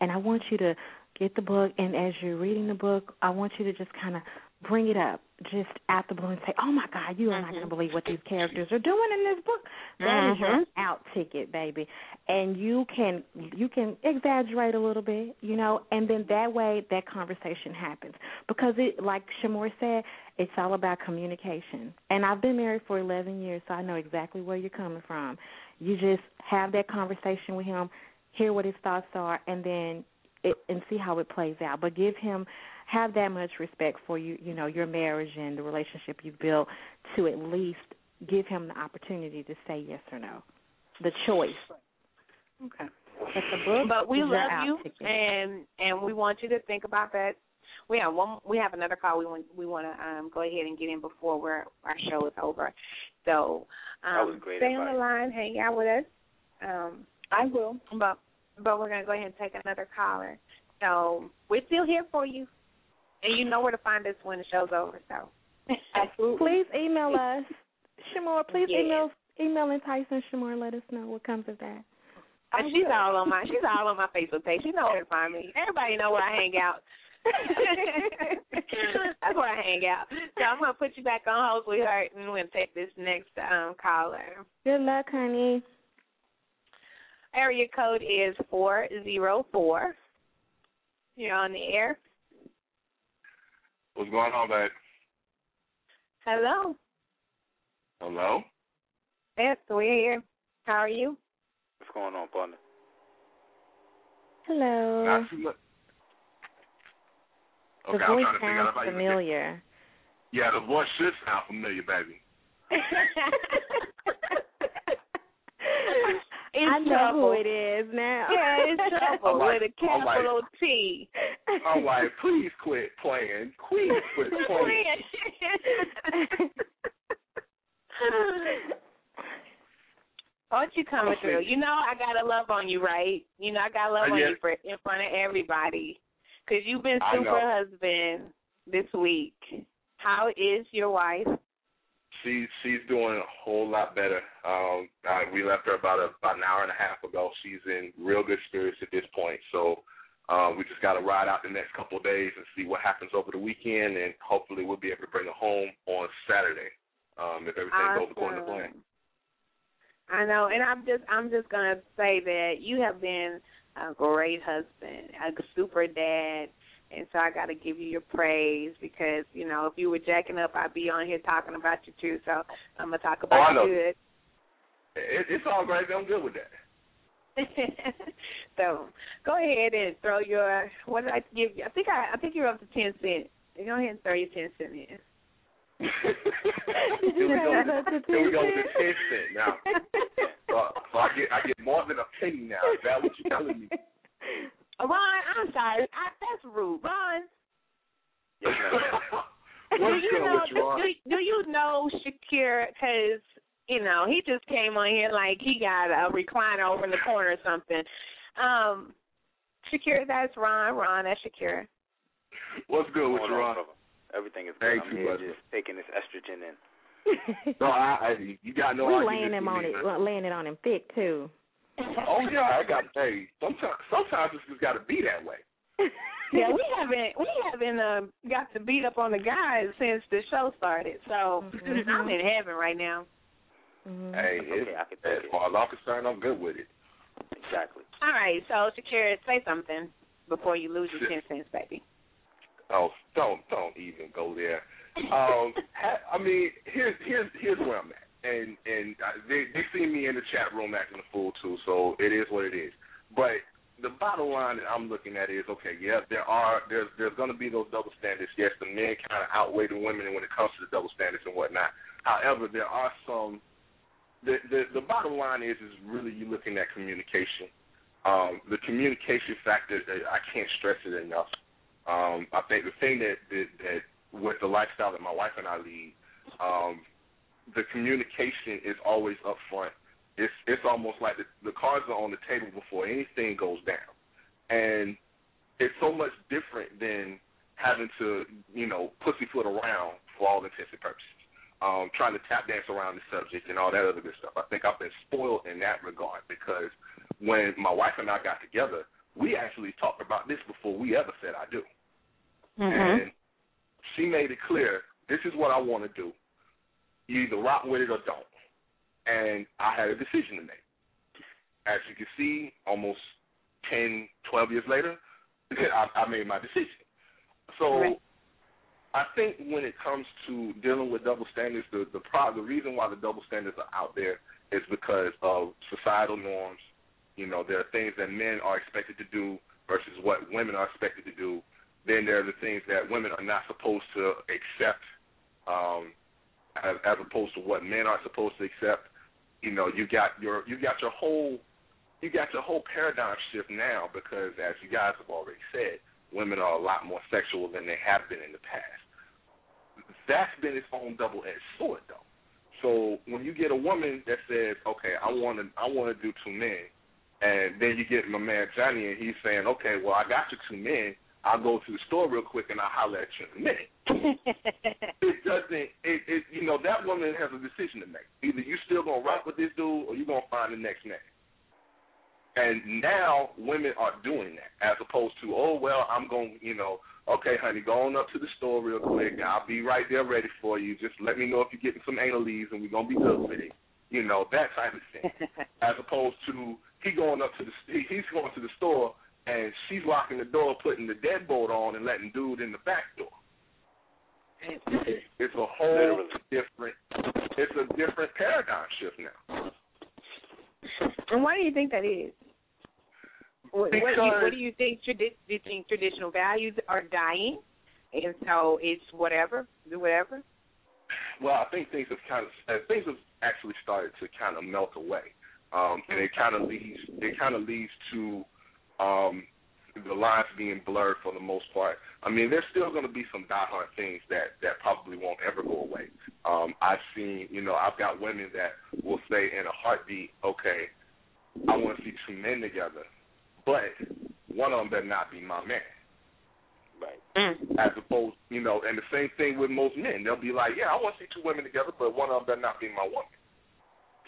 and I want you to get the book. And as you're reading the book, I want you to just kind of bring it up just out the blue and say, "Oh my God, you are not going to mm-hmm. believe what these characters are doing in this book." That is your mm-hmm. out ticket, baby. And you can you can exaggerate a little bit, you know, and then that way that conversation happens because it, like Sh' Moore said, it's all about communication. And I've been married for 11 years, so I know exactly where you're coming from. You just have that conversation with him, hear what his thoughts are, and then it, and see how it plays out. But give him have that much respect for you, you know, your marriage and the relationship you've built to at least give him the opportunity to say yes or no, the choice. Okay. But the book, But we love you, ticket. and and we want you to think about that. We have one. We have another call. We want we want to um, go ahead and get in before we're, our show is over. So um, That was great stay on the line, hang out with us. Um, I will. but but we're gonna go ahead and take another caller. So we're still here for you, and you know where to find us when the show's over. So [laughs] Please email us, [laughs] Sh' Moore. Please Yes. email email Tyson Sh' Moore. Let us know what comes of that. And she's will. all on my she's all on my Facebook page. She know where to find me. Everybody know where I hang out. [laughs] That's where I hang out. So I'm gonna put you back on hold, sweetheart, and we're gonna take this next um caller. Good luck, honey. Area code is four zero four. You're on the air. What's going on, babe? Hello. Hello? Yes, we're here. How are you? What's going on, partner? Hello. Not too much. the Okay, I'm voice trying to figure out sounds if I familiar. Yeah, the voice should sound familiar, baby. [laughs] [laughs] [laughs] It's I know trouble. who it is now. [laughs] Yeah, it's [laughs] trouble I'm like- with a I'm like- capital T. I'm like, please quit playing. Please quit [laughs] playing. Aren't you coming Okay. through? You know I gotta love on you, right? You know I gotta love Uh, on yeah. you for in front of everybody, because you've been super husband this week. How is your wife? She's she's doing a whole lot better. Um, uh, we left her about a, about an hour and a half ago. She's in real good spirits at this point. So uh, we just got to ride out the next couple of days and see what happens over the weekend, and hopefully we'll be able to bring her home on Saturday um, if everything goes according to plan. I know, and I'm just I'm just gonna say that you have been a great husband, a super dad, and so I got to give you your praise because you know if you were jacking up, I'd be on here talking about you too. So I'm gonna talk Oh, about know. you good. It, it's all great. I'm good with that. [laughs] so go ahead and throw your what did I give you? I think I I think you're up to ten cent. Go ahead and throw your ten cent in. [laughs] here we go. With, [laughs] here we go with the ten cent now. So, uh, so I get I get more than a penny now. Is that what you're telling me? Ron, I'm sorry. I, that's rude, Ron. Yes, [laughs] do What's you good know? with you, Do, do you know Shakir? Because you know he just came on here like he got a recliner over in the corner or something. Um, Shakir, that's Ron. Ron, that's Shakir. What's good with Hold you, on, Ron? Everything is Thank good. I'm you, here just taking this estrogen in. No, I, I you got no we argument laying him on it, laying it on him thick too. [laughs] Oh yeah, I got. Hey, sometimes sometimes it's just got to be that way. [laughs] Yeah, we haven't we haven't uh, got to beat up on the guys since the show started. So Mhm. I'm in heaven right now. Mhm. Hey, Okay, it's, I can as it. far as I'm concerned, I'm good with it. Exactly. All right, so Shakir, say something before you lose your Shit. ten cents, baby. Oh, don't don't even go there. Um, ha, I mean, here's here's here's where I'm at, and and they they see me in the chat room acting a fool too, so it is what it is. But the bottom line that I'm looking at is okay. Yeah, there are there's there's going to be those double standards. Yes, the men kind of outweigh the women when it comes to the double standards and whatnot. However, there are some. The the the bottom line is is really you looking at communication. Um, the communication factor, uh, I can't stress it enough. Um, I think the thing that, that that with the lifestyle that my wife and I lead, um, the communication is always up front. It's it's almost like the, the cards are on the table before anything goes down, and it's so much different than having to you know pussyfoot around for all intents and purposes, um, trying to tap dance around the subject and all that other good stuff. I think I've been spoiled in that regard because when my wife and I got together, we actually talked about this before we ever said I do. And she made it clear, this is what I want to do. You either rock with it or don't. And I had a decision to make. As you can see, almost 10, 12 years later, [laughs] I, I made my decision. So Right. I think when it comes to dealing with double standards, the the, pro- the reason why the double standards are out there is because of societal norms. You know, there are things that men are expected to do versus what women are expected to do. Then there are the things that women are not supposed to accept, um, as, as opposed to what men are supposed to accept. You know, you got your you got your whole you got your whole paradigm shift now because, as you guys have already said, women are a lot more sexual than they have been in the past. That's been its own double-edged sword, though. So when you get a woman that says, "Okay, I want to, I want to do two men," and then you get my man Johnny, and he's saying, "Okay, well, I got you two men. I'll go to the store real quick, and I'll holler at you in a minute." [laughs] it doesn't. It, it, you know, that woman has a decision to make. Either you still gonna rock with this dude, or you gonna find the next man. And now women are doing that, as opposed to, oh well, I'm gonna you know, okay, honey, go on up to the store real quick. I'll be right there ready for you. Just let me know if you're getting some anal leaves, and we're gonna be good with it. You know, that type of thing. [laughs] As opposed to he going up to the he, he's going to the store and she's locking the door, putting the deadbolt on, and letting dude in the back door. It's a whole Literally. different. It's a different paradigm shift now. and why do you think that is? What, what, do you, what do you think? Tradi- do you think traditional values are dying, and so it's whatever, do whatever? Well, I think things have kind of uh, things have actually started to kind of melt away, um, and it kind of leads it kind of leads to um, the lines being blurred for the most part. I mean, there's still going to be some diehard things that that probably won't ever go away. Um, I've seen, you know, I've got women that will say in a heartbeat, okay, I want to see two men together, but one of them better not be my man Right. as opposed, you know, and the same thing with most men. They'll be like, yeah, I want to see two women together, but one of them better not be my woman.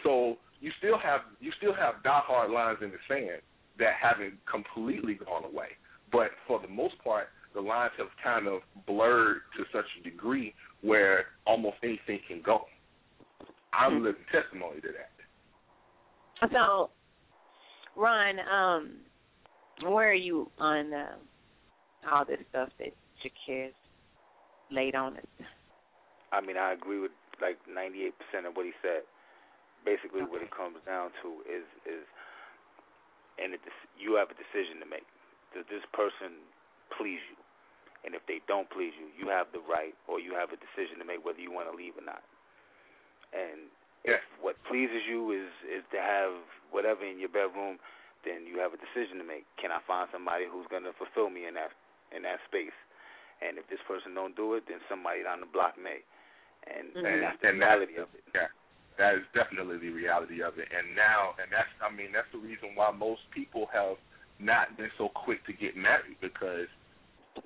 So you still have you still have diehard lines in the sand that haven't completely gone away, but for the most part, the lines have kind of blurred to such a degree where almost anything can go. I'm living testimony to that. So, Ron, um, where are you on uh, all this stuff that Shakir's laid on us? I mean, I agree with like 98% of what he said. Basically, what it comes down to is is and it, you have a decision to make. Does this person please you? And if they don't please you, you have the right or you have a decision to make whether you want to leave or not. And yeah. if what pleases you is is to have whatever in your bedroom, then you have a decision to make. Can I find somebody who's going to fulfill me in that in that space? And if this person don't do it, then somebody down the block may. And, and, and that's the and reality that, of it. Yeah, that is definitely the reality of it. And now, and that's I mean that's the reason why most people have not been so quick to get married because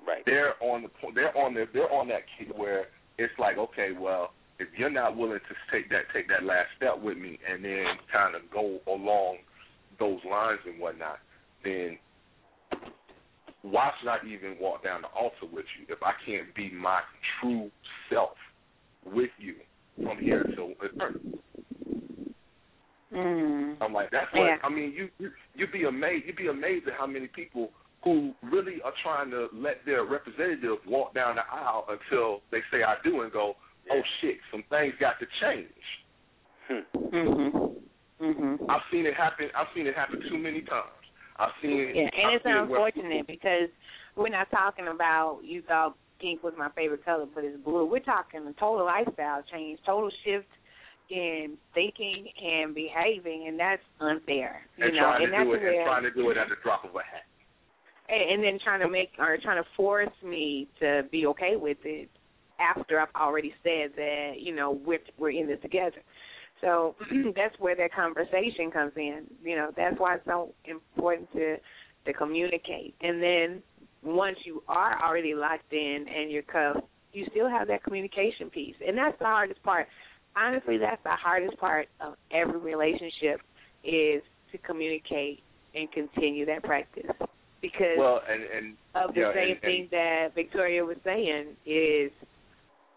right. they're on the point, they're on the they're on that key where it's like okay, well, if you're not willing to take that take that last step with me and then kind of go along those lines and whatnot, then why should I even walk down the altar with you if I can't be my true self with you from here until eternity? Mm. I'm like, that's what Yeah. I mean. You you you'd be amazed. You'd be amazed at how many people who really are trying to let their representative walk down the aisle until they say I do and go, oh shit, some things got to change. Mhm. Mhm. I've seen it happen. I've seen it happen too many times. I've seen it. Yeah, and I've it's seen it where- unfortunate because we're not talking about you thought pink was my favorite color, but it's blue. We're talking a total lifestyle change, total shift in thinking and behaving, and that's unfair. You and know, trying and to that's do it where and trying to do it at the drop of a hat. and, and then trying to make or trying to force me to be okay with it after I've already said that you know we're we're in this together. So [clears throat] that's where that conversation comes in. You know that's why it's so important to to communicate. And then once you are already locked in and you're cuffed, you still have that communication piece, and that's the hardest part. Honestly, that's the hardest part of every relationship is to communicate and continue that practice because Well, and and of the yeah, same and, thing that Victoria was saying is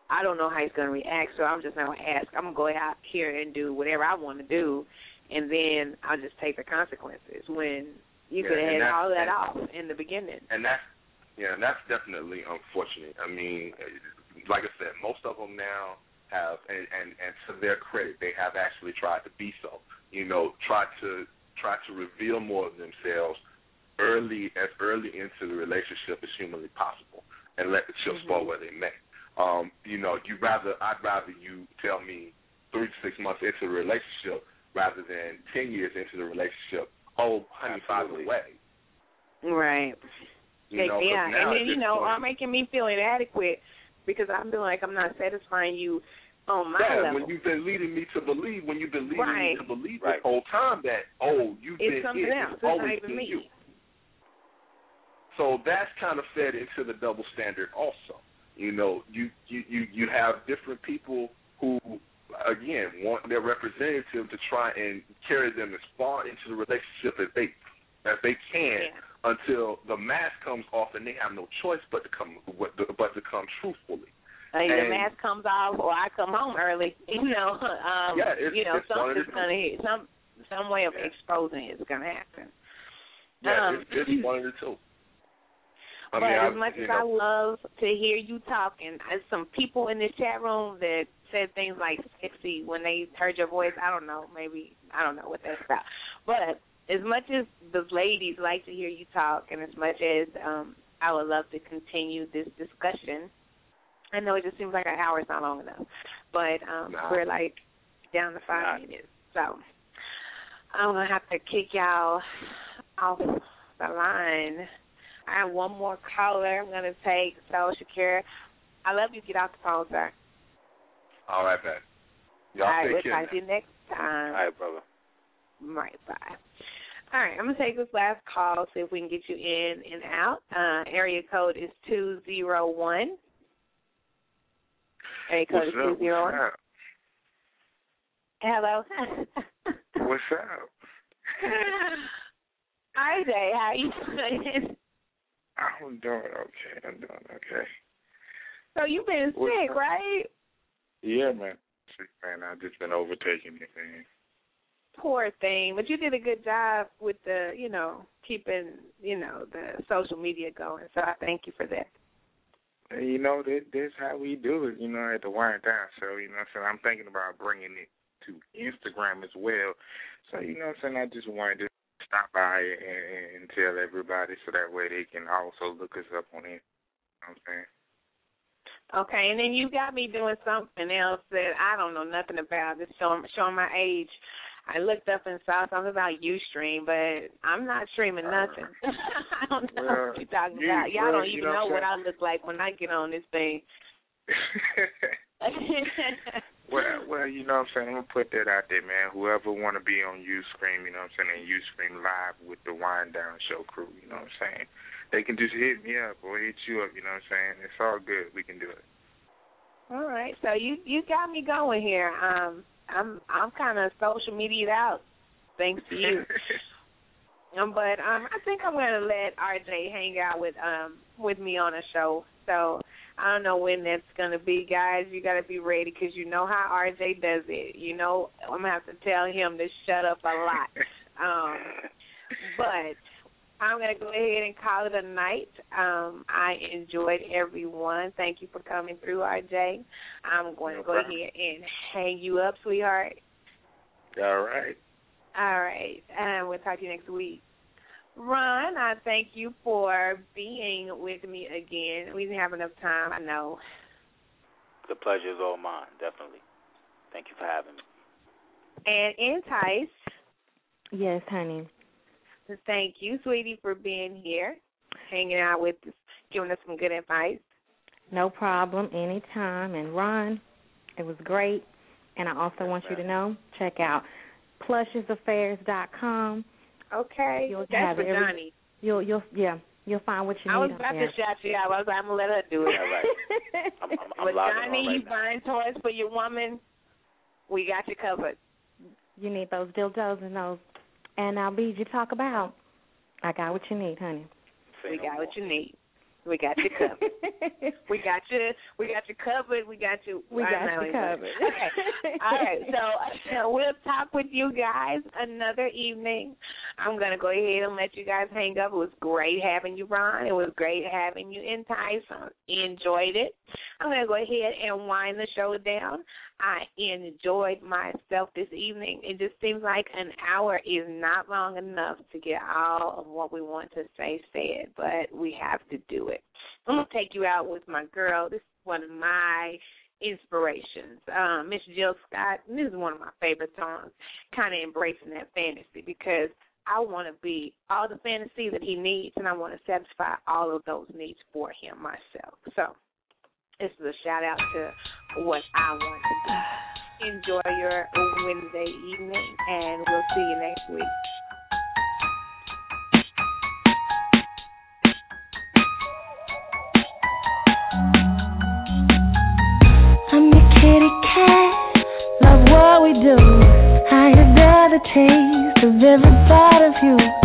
I don't know how he's going to react, so I'm just not going to ask. I'm going to go out here and do whatever I want to do, and then I'll just take the consequences. When you Yeah, could have had all that off in the beginning. and that's yeah, and that's definitely unfortunate. I mean, like I said, most of them now have, and and and to their credit, they have actually tried to be so. You know, try to try to reveal more of themselves early as early into the relationship as humanly possible, and let the chips Mm-hmm. fall where they may. Um, you know, you rather I'd rather you tell me three to six months into the relationship rather than ten years into the relationship. Oh, honey, by the Absolutely. way, Right. You know, 'cause yeah, now and then you know, point- are making me feel inadequate because I'm feel like I'm not satisfying you on my yeah, level. when you've been leading me to believe, when you've been leading Right. me to believe Right. this whole time that oh, you've it's been something it. else. It's It's not always even been me. you. So that's kind of fed into the double standard also. You know, you you you you have different people who again want their representative to try and carry them as far into the relationship as they as they can Yeah. Until the mask comes off and they have no choice but to come but to come truthfully. Either And- the mask comes off or I come home early. [laughs] You know, um, Yeah, you know, it's one of the something's gonna hit some some way of Yeah. exposing it is gonna happen. Yeah, Um, it's, it's [clears throat] one of the two. I but mean, as I, much as know, I love to hear you talking, and there's some people in this chat room that said things like sexy when they heard your voice. I don't know, maybe I don't know what that's about. But as much as the ladies like to hear you talk, and as much as um I would love to continue this discussion, I know it just seems like an hour is not long enough, but um Nah. we're like down to five Nah. minutes, so I'm gonna have to kick y'all off the line. I have one more caller I'm gonna take. So Shakir, I love you. Get off the phone, sir. all right, man. Y'all All right, we'll talk to you next time. All right, brother. Right, bye. All right, I'm gonna take this last call, see if we can get you in and out. Uh, area code is two zero one. Area code is What's two zero one. Hello. What's up? [laughs] Hi, Jay. How you doing? I'm doing okay. I'm doing okay. So you've been What's sick, up? right? Yeah, man. Sick, man. I've just been overtaking it, man. Poor thing, but you did a good job with the, you know, keeping, you know, the social media going. So I thank you for that. You know, that that's how we do it, you know, at the wind down. So, you know what I'm saying? I'm thinking about bringing it to Instagram as well. So, you know saying? I just wanted to stop by and, and tell everybody so that way they can also look us up on it. You know what I'm saying? Okay, and then you got me doing something else that I don't know nothing about. Just showing showing my age. I looked up and saw something about UStream, but I'm not streaming nothing. [laughs] I don't know Well, what you're talking you- about. Y'all well, don't you even know know what I look like when I get on this thing. [laughs] well, well, you know what I'm saying. I'm gonna put that out there, man. Whoever want to be on UStream, you know what I'm saying, and UStream live with the Wind Down Show crew, you know what I'm saying. They can just hit me up or hit you up, you know what I'm saying. It's all good. We can do it. All right, so you you got me going here. Um, I'm I'm kind of social media out, thanks to you. [laughs] um, but um, I think I'm gonna let RJ hang out with um with me on a show. So I don't know when that's gonna be, guys. You gotta be ready because you know how RJ does it. You know I'm gonna have to tell him to shut up a lot. [laughs] Um, but I'm going to go ahead and call it a night. Um, I enjoyed everyone. Thank you for coming through, RJ. I'm going No to go problem. ahead and hang you up, sweetheart. All right. All right. And we'll talk to you next week. Ron, I thank you for being with me again. We didn't have enough time, I know. The pleasure is all mine, definitely. Thank you for having me. And N' Tyse, Yes, honey. Thank you, sweetie, for being here, hanging out with us, giving us some good advice. No problem, anytime. And Ron, it was great. And I also want you to know, check out plushesaffairs.com. Okay. You'll That's have for every- Johnny. You'll you'll yeah, you'll find what you need. I was about there. to shout you out. I was like, I'm gonna let her do it. All right. [laughs] I'm, I'm, I'm But Johnny, on right you buying toys for your woman? We got you covered. you need those dildos and those and I'll be you talk about. I got what you need, honey. Say we no got more. what you need. We got you covered. [laughs] we got you. We got you covered. We got you. We got know you covered. Okay. All right. So uh, we'll talk with you guys another evening. I'm gonna go ahead and let you guys hang up. It was great having you, Ron. It was great having you in Tyson. Enjoyed it. I'm gonna go ahead and wind the show down. I enjoyed myself this evening. It just seems like an hour is not long enough to get all of what we want to say said, but we have to do it. I'm gonna take you out with my girl. This is one of my inspirations. Um, Miss Jill Scott, and this is one of my favorite songs, kind of embracing that fantasy because I want to be all the fantasy that he needs, and I want to satisfy all of those needs for him myself. So, this is a shout out to what I want to be. Enjoy your Wednesday evening, and we'll see you next week. I'm your kitty cat, love what we do. I adore the taste of every part of you.